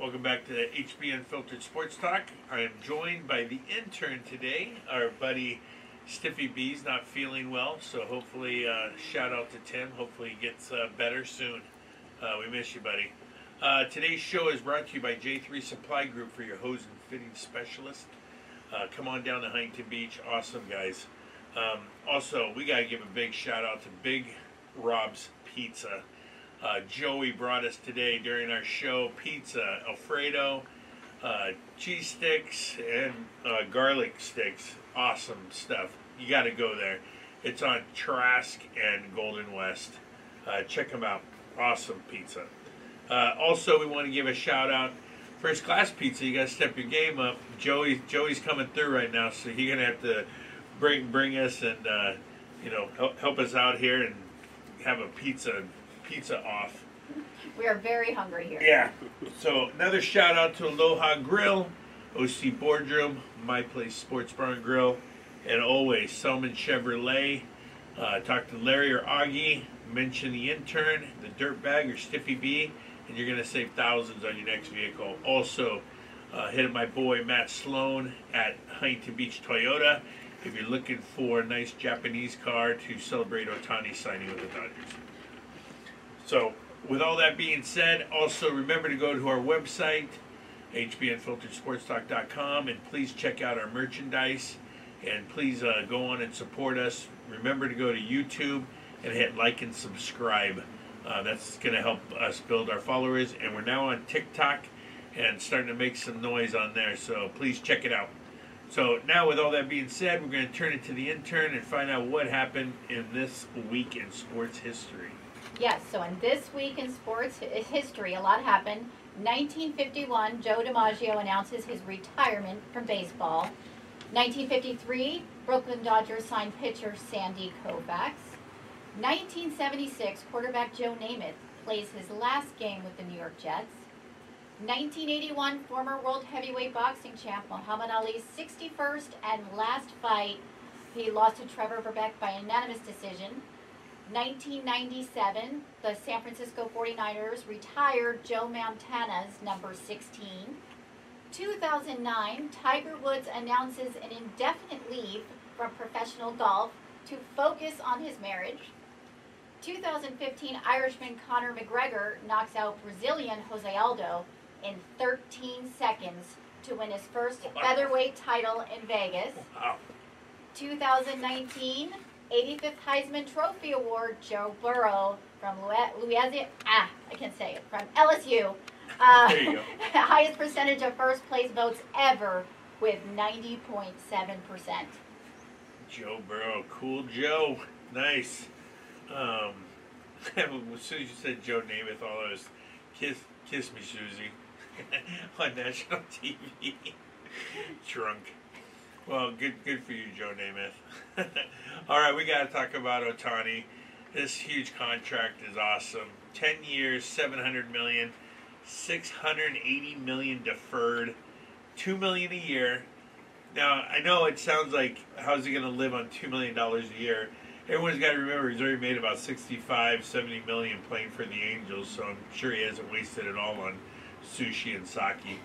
Welcome back to the HB Unfiltered Sports Talk. I am joined by the intern today, our buddy Stiffy B's not feeling well, so hopefully, uh, shout out to Tim. Hopefully, he gets uh, better soon. Uh, we miss you, buddy. Uh, today's show is brought to you by J3 Supply Group for your hose and fitting specialist. Uh, come on down to Huntington Beach. Awesome, guys. Um, also, we got to give a big shout out to Big Rob's Pizza. Uh, Joey brought us today during our show pizza, Alfredo, uh, cheese sticks, and uh, garlic sticks. Awesome stuff. You got to go there. It's on Trask and Golden West. Uh, check them out. Awesome pizza. Uh, also, we want to give a shout out. First class pizza, you got to step your game up. Joey, Joey's coming through right now, so you're gonna have to bring bring us and uh, you know help, help us out here and have a pizza pizza off. We are very hungry here. Yeah. So another shout out to Aloha Grill, OC Boardroom, My Place Sports Bar and Grill, and always Selman Chevrolet. Uh, talk to Larry or Augie. Mention the intern, the dirt bag or Stiffy B, and you're gonna save thousands on your next vehicle. Also, uh, hit up my boy Matt Sloan at Huntington Beach Toyota if you're looking for a nice Japanese car to celebrate Ohtani signing with the Dodgers. So, with all that being said, also remember to go to our website, hbunfilteredsportstalk.com, and please check out our merchandise. And please uh, go on and support us. Remember to go to YouTube and hit like and subscribe. Uh, that's going to help us build our followers. And we're now on TikTok and starting to make some noise on there. So please check it out. So now, with all that being said, we're going to turn it to the intern and find out what happened in this week in sports history. Yes, so in this week in sports history, a lot happened. 1951, Joe DiMaggio announces his retirement from baseball. 1953, Brooklyn Dodgers signed pitcher Sandy Koufax. 1976, quarterback Joe Namath plays his last game with the New York Jets. 1981, former world heavyweight boxing champ Muhammad Ali's 61st and last fight. He lost to Trevor Berbick by unanimous decision. 1997, the San Francisco 49ers retired Joe Montana's number 16. 2009, Tiger Woods announces an indefinite leave from professional golf to focus on his marriage. 2015, Irishman Conor McGregor knocks out Brazilian Jose Aldo in 13 seconds to win his first featherweight title in Vegas. Wow. 2019 85th Heisman Trophy Award, Joe Burrow from Louis- Louisiana. Ah, I can't say it from LSU. Uh, There you go. highest percentage of first place votes ever with 90.7 percent. Joe Burrow, cool Joe, nice. Um, as soon as you said Joe Namath, all I was kiss, kiss me, Susie, on national TV. Drunk. Well, good, good for you, Joe Namath. all right, we got to talk about Ohtani. This huge contract is awesome. Ten years, seven hundred million, six hundred eighty million deferred, two million a year. Now I know it sounds like how's he going to live on two million dollars a year? Everyone's got to remember he's already made about 65, 70 million playing for the Angels, so I'm sure he hasn't wasted it all on sushi and sake.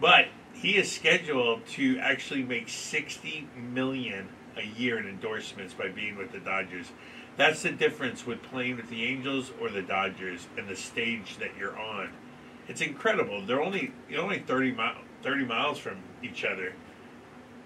But he is scheduled to actually make 60 million a year in endorsements by being with the Dodgers. That's the difference with playing with the Angels or the Dodgers and the stage that you're on. It's incredible. They're only you're only 30 mi- 30 miles from each other.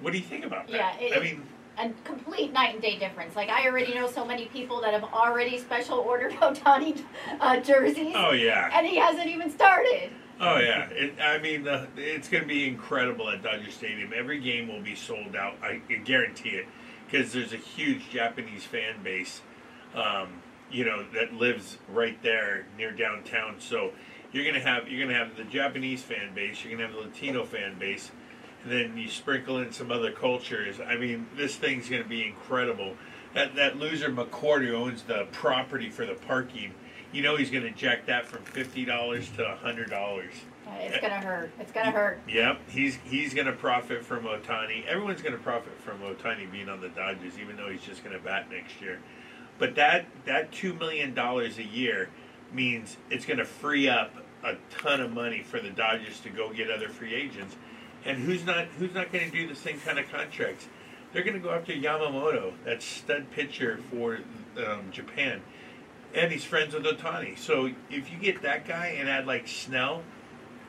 What do you think about that? Yeah, it- I mean, A complete night and day difference. Like I already know so many people that have already special ordered Ohtani uh, jerseys, oh yeah. and he hasn't even started. Oh yeah, it, I mean it's going to be incredible at Dodger Stadium. Every game will be sold out. I can guarantee it because there's a huge Japanese fan base, um, you know, that lives right there near downtown. So you're going to have you're to have the Japanese fan base. You're going to have the Latino fan base, and then you sprinkle in some other cultures. I mean, this thing's going to be incredible. That that loser McCourt who owns the property for the parking. You know he's going to jack that from fifty dollars to hundred dollars. Uh, It's gonna hurt. It's gonna hurt. Yep, he's he's going to profit from Ohtani. Everyone's going to profit from Ohtani being on the Dodgers, even though he's just going to bat next year. But that that two million dollars a year means it's going to free up a ton of money for the Dodgers to go get other free agents. And who's not who's not going to do the same kind of contracts? They're going to go after Yamamoto, that stud pitcher for um, Japan, and he's friends with Ohtani. So if you get that guy and add like Snell,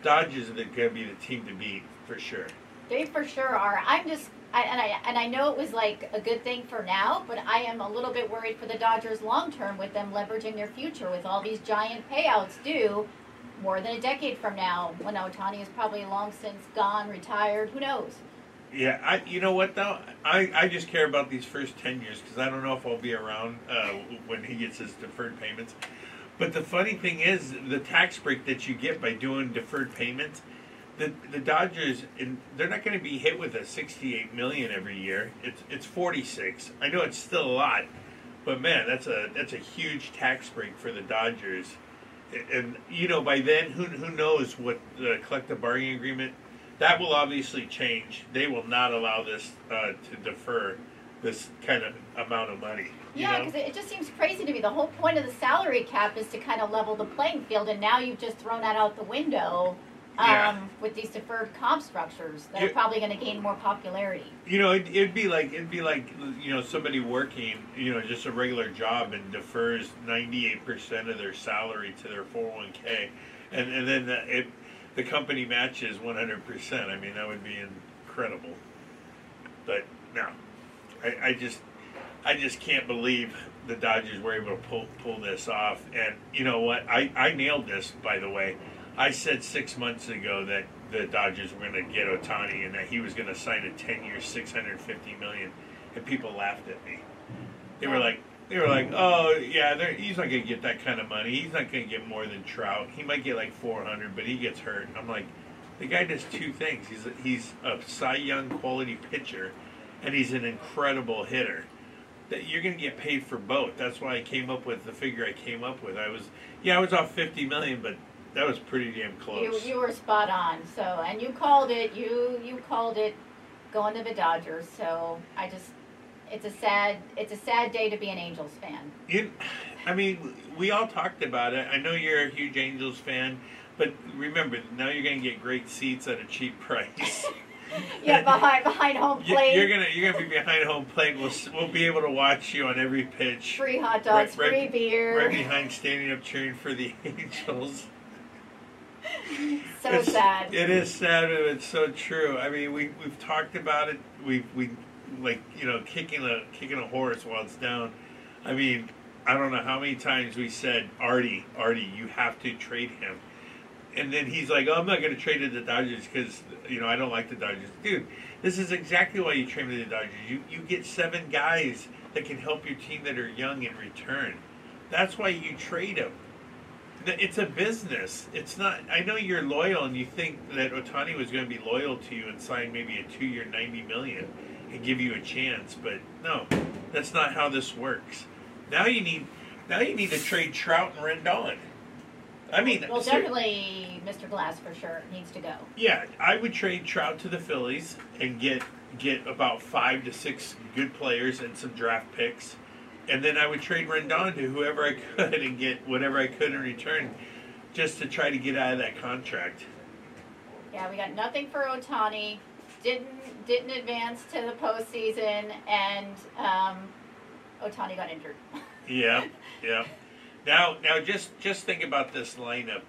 Dodgers are going to be the team to beat for sure. They for sure are. I'm just, I, and I and I know it was like a good thing for now, but I am a little bit worried for the Dodgers long term with them leveraging their future with all these giant payouts due more than a decade from now when Otani is probably long since gone, retired. Who knows? Yeah, I. You know what though? I, I just care about these first ten years because I don't know if I'll be around uh, when he gets his deferred payments. But the funny thing is, the tax break that you get by doing deferred payments, the the Dodgers, and they're not going to be hit with a sixty-eight million every year. It's it's forty-six. I know it's still a lot, but man, that's a that's a huge tax break for the Dodgers. And you know, by then, who who knows what the collective bargaining agreement that will obviously change. They will not allow this uh, to defer this kind of amount of money. Yeah, because it just seems crazy to me. The whole point of the salary cap is to kind of level the playing field, and now you've just thrown that out the window um, Yeah. with these deferred comp structures that You- are probably going to gain more popularity. You know, it, it'd be like it'd be like you know somebody working you know just a regular job and defers ninety eight percent of their salary to their four hundred one k, and and then the, it, the company matches one hundred percent. I mean that would be incredible. But no, I, I just I just can't believe the Dodgers were able to pull pull this off. And you know what? I I nailed this by the way. I said six months ago that the Dodgers were going to get Ohtani and that he was going to sign a ten-year, six hundred fifty million, and people laughed at me. They were oh. like, they were like, oh yeah, he's not going to get that kind of money. He's not going to get more than Trout. He might get like four hundred, but he gets hurt. I'm like, the guy does two things. He's a, he's a Cy Young quality pitcher, and he's an incredible hitter. That you're going to get paid for both. That's why I came up with the figure I came up with. I was, yeah, I was off fifty million, but that was pretty damn You, close. you were spot on. So, and you called it. You you called it going to the Dodgers. So I just, it's a sad, it's a sad day to be an Angels fan. You, I mean, we all talked about it. I know you're a huge Angels fan, but remember, now you're going to get great seats at a cheap price. Yeah, behind behind home plate, You're gonna you're gonna be behind home plate. We'll we'll be able to watch you on every pitch. free hot dogs, Right- right- free beer. Right behind, standing up, cheering for the Angels. so It's- sad. It is sad, but it's so true. I mean, we we've talked about it. We we like you know kicking a kicking a horse while it's down. I mean, I don't know how many times we said, Artie, Artie, you have to trade him. And then he's like, oh, I'm not going to trade to the Dodgers because you know I don't like the Dodgers, dude. This is exactly why you trade to the Dodgers. You you get seven guys that can help your team that are young in return. That's why you trade them. It's a business. It's not. I know you're loyal, and you think that Ohtani was going to be loyal to you and sign maybe a two-year, ninety million, and give you a chance. But no, that's not how this works. Now you need, now you need to trade Trout and Rendon. I mean, well, definitely Mr. Glass for sure needs to go. yeah, I would trade Trout to the Phillies and get get about five to six good players and some draft picks, and then I would trade Rendon to whoever I could and get whatever I could in return, just to try to get out of that contract. Yeah, we got nothing for Ohtani. Didn't didn't advance to the postseason, and um, Ohtani got injured. Yeah, yeah. Now, now, just just think about this lineup.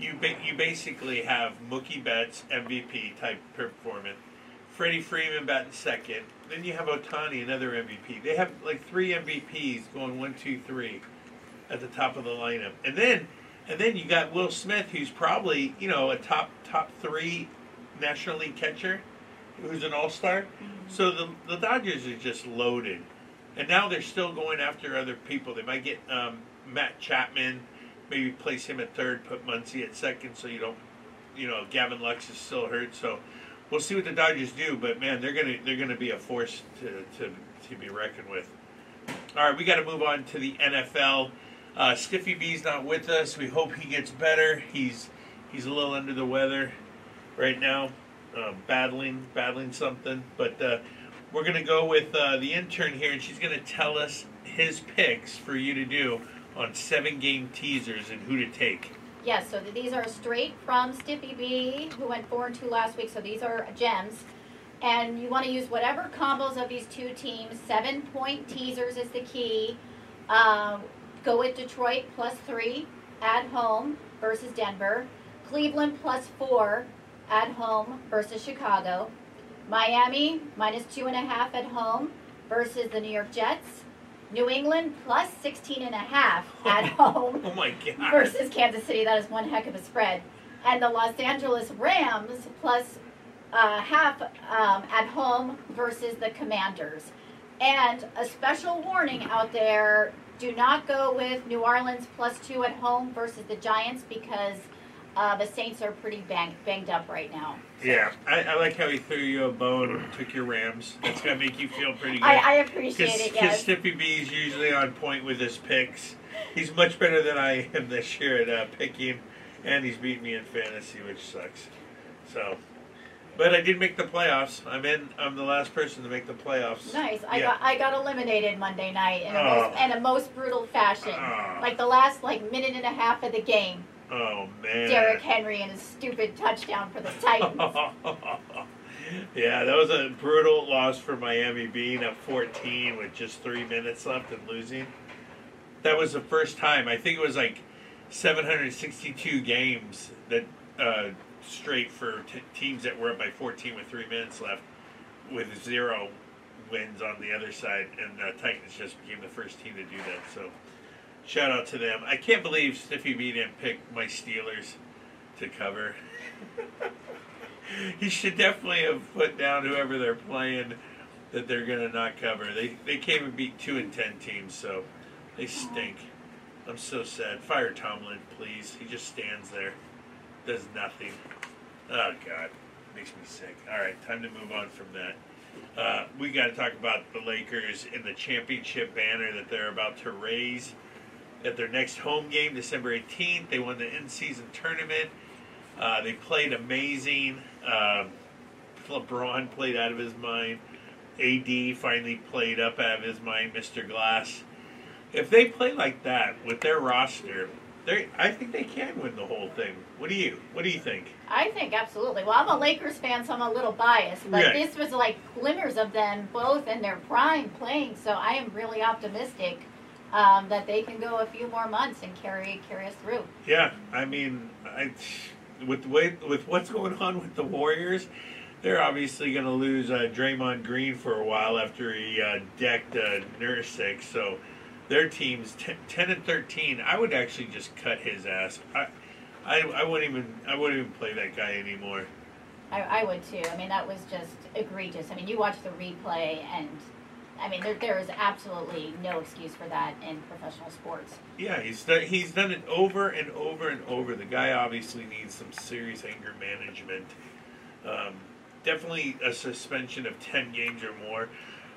You ba- you basically have Mookie Betts MVP type performance, Freddie Freeman batting second. Then you have Ohtani, another MVP. They have like three MVPs going one, two, three, at the top of the lineup, and then and then you got Will Smith, who's probably you know a top top three National League catcher, who's an All Star. So the the Dodgers are just loaded, and now they're still going after other people. They might get um, Matt Chapman, maybe place him at third, put Muncy at second, so you don't, you know, Gavin Lux is still hurt. So we'll see what the Dodgers do. But man, they're gonna they're gonna be a force to to, to be reckoned with. All right, we got to move on to the NFL. Uh, Stiffy B's not with us. We hope he gets better. He's he's a little under the weather right now, uh, battling battling something. But uh, we're gonna go with uh, the intern here, and she's gonna tell us his picks for you to do on seven game teasers and who to take. Yes, so these are straight from Stiffy B, who went four and two last week. So these are gems, and you want to use whatever combos of these two teams. Seven point teasers is the key. Um, go with Detroit plus three at home versus Denver. Cleveland plus four at home versus Chicago. Miami minus two and a half at home versus the New York Jets. New England plus 16 and a half at home Oh my god. versus Kansas City. That is one heck of a spread. And the Los Angeles Rams plus uh, half um, at home versus the Commanders. And a special warning out there do not go with New Orleans plus two at home versus the Giants because uh, the Saints are pretty bang, banged up right now. Yeah, I, I like how he threw you a bone and took your Rams. That's gonna make you feel pretty good. I, I appreciate it, Because yes. Stiffy B is usually on point with his picks. He's much better than I am this year at uh, picking, and he's beat me in fantasy, which sucks. So, but I did make the playoffs. I'm in. I'm the last person to make the playoffs. Nice. I Yeah. got I got eliminated Monday night in a, Oh. most, in a most brutal fashion. Oh. Like the last like minute and a half of the game. Oh man. Derrick Henry and his stupid touchdown for the Titans. yeah, that was a brutal loss for Miami, being up 14 with just three minutes left and losing. That was the first time. I think it was like 762 games that uh, straight for t- teams that were up by 14 with three minutes left, with zero wins on the other side, and the Titans just became the first team to do that. So, shout out to them. I can't believe Stiffy B didn't pick my Steelers to cover. he should definitely have put down whoever they're playing that they're gonna not cover. They they came and beat two and ten teams, so they stink. I'm so sad. Fire Tomlin, please. He just stands there, does nothing. Oh God, makes me sick. All right, time to move on from that. Uh, we got to talk about the Lakers and the championship banner that they're about to raise at their next home game, December 18th. They won the in-season tournament. Uh, they played amazing. Um LeBron played out of his mind. AD finally played up out of his mind. Mr. Glass. If they play like that with their roster, they I think they can win the whole thing. What do you What do you think? I think absolutely. Well, I'm a Lakers fan, so I'm a little biased, but Right. this was like glimmers of them both in their prime playing. So I am really optimistic um, that they can go a few more months and carry carry us through. Yeah, I mean, I, with way with what's going on with the Warriors, they're obviously going to lose uh, Draymond Green for a while after he uh, decked uh, Nurkic. So their team's 10, 10 and thirteen. I would actually just cut his ass. I, I, I wouldn't even I wouldn't even play that guy anymore. I, I would too. I mean, that was just egregious. I mean, you watch the replay, and I mean, there, there is absolutely no excuse for that in professional sports. Yeah, he's done, he's done it over and over and over. The guy obviously needs some serious anger management. Um, definitely a suspension of 10 games or more.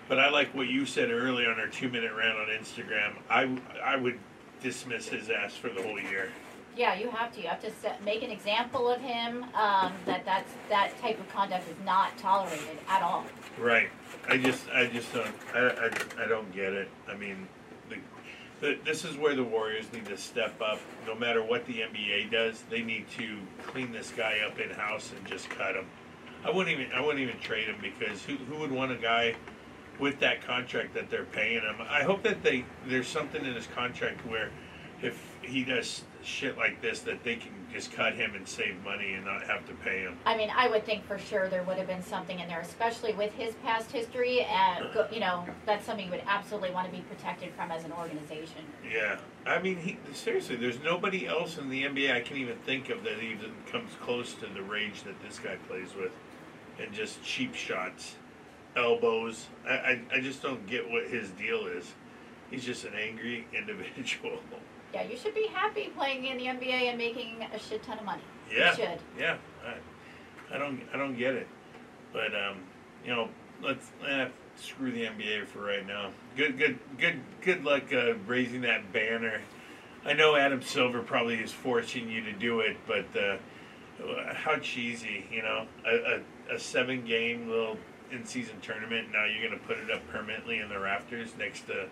But I like what you said earlier on our two minute rant on Instagram. I, I would dismiss his ass for the whole year. Yeah, you have to. You have to set, make an example of him. Um, that that's that type of conduct is not tolerated at all. Right. I just, I just don't, I, I, I don't get it. I mean, the, the, this is where the Warriors need to step up. No matter what the NBA does, they need to clean this guy up in house and just cut him. I wouldn't even, I wouldn't even trade him because who, who would want a guy with that contract that they're paying him? I hope that they, there's something in his contract where if he does shit like this, that they can just cut him and save money and not have to pay him. I mean, I would think for sure there would have been something in there, especially with his past history, and go, you know, that's something you would absolutely want to be protected from as an organization. Yeah, I mean, he, seriously, there's nobody else in the NBA I can even think of that even comes close to the rage that this guy plays with, and just cheap shots, elbows. I, I, I just don't get what his deal is. He's just an angry individual. Yeah, you should be happy playing in the NBA and making a shit ton of money. Yeah, You should. yeah. I, I don't, I don't get it, but um, you know, let's eh, screw the NBA for right now. Good, good, good, good luck uh, raising that banner. I know Adam Silver probably is forcing you to do it, but uh, how cheesy, you know, a, a, a seven game little in season tournament. Now you're going to put it up permanently in the rafters next to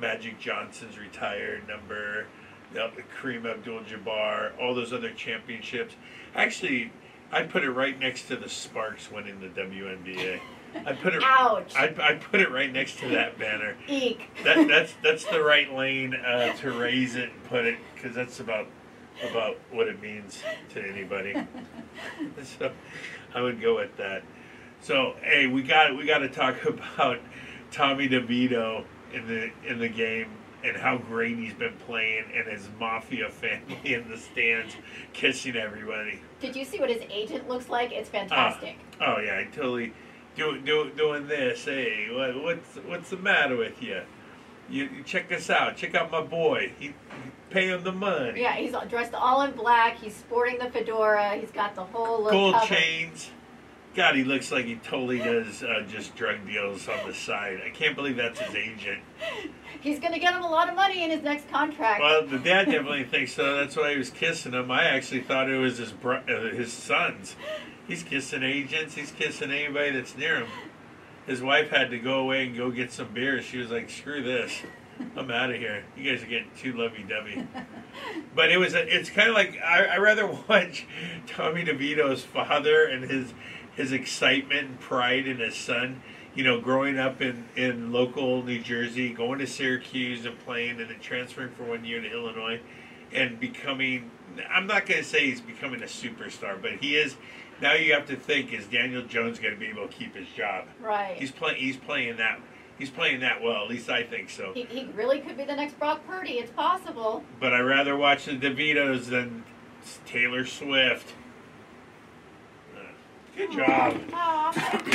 Magic Johnson's retired number, the Kareem Abdul-Jabbar, all those other championships. Actually, I'd put it right next to the Sparks winning the WNBA. I'd put it. Ouch. I'd, I'd put it right next to that banner. Eek. That, that's that's the right lane uh, to raise it and put it because that's about about what it means to anybody. so I would go with that. So hey, we got we got to talk about Tommy DeVito in the in the game and how great he's been playing and his mafia family in the stands kissing everybody. Did you see what his agent looks like? It's ah, fantastic. Oh yeah, I totally do, do doing this. Hey, what, what's what's the matter with you? You, you check this out. Check out my boy. He pay him the money. yeah, he's all- dressed all in black. He's sporting the fedora. He's got the whole look Gold covered. chains. God, he looks like he totally does uh, just drug deals on the side. I can't believe that's his agent. He's gonna get him a lot of money in his next contract. Well, the dad definitely thinks so. That's why he was kissing him. I actually thought it was his bro- uh, his sons. He's kissing agents. He's kissing anybody that's near him. His wife had to go away and go get some beer. She was like, "Screw this, I'm out of here. You guys are getting too lovey-dovey." But it was a, it's kind of like I I rather watch Tommy DeVito's father and his his excitement and pride in his son. You know, growing up in in local New Jersey, going to Syracuse and playing, and then transferring for one year to Illinois, and becoming. I'm not going to say he's becoming a superstar, but he is. Now you have to think: Is Daniel Jones going to be able to keep his job? right. He's playing. He's playing that. He's playing that well. At least I think so. he, he really could be the next Brock Purdy. It's possible. But I rather watch the DeVitos than Taylor Swift. Good job. Aw, thank you.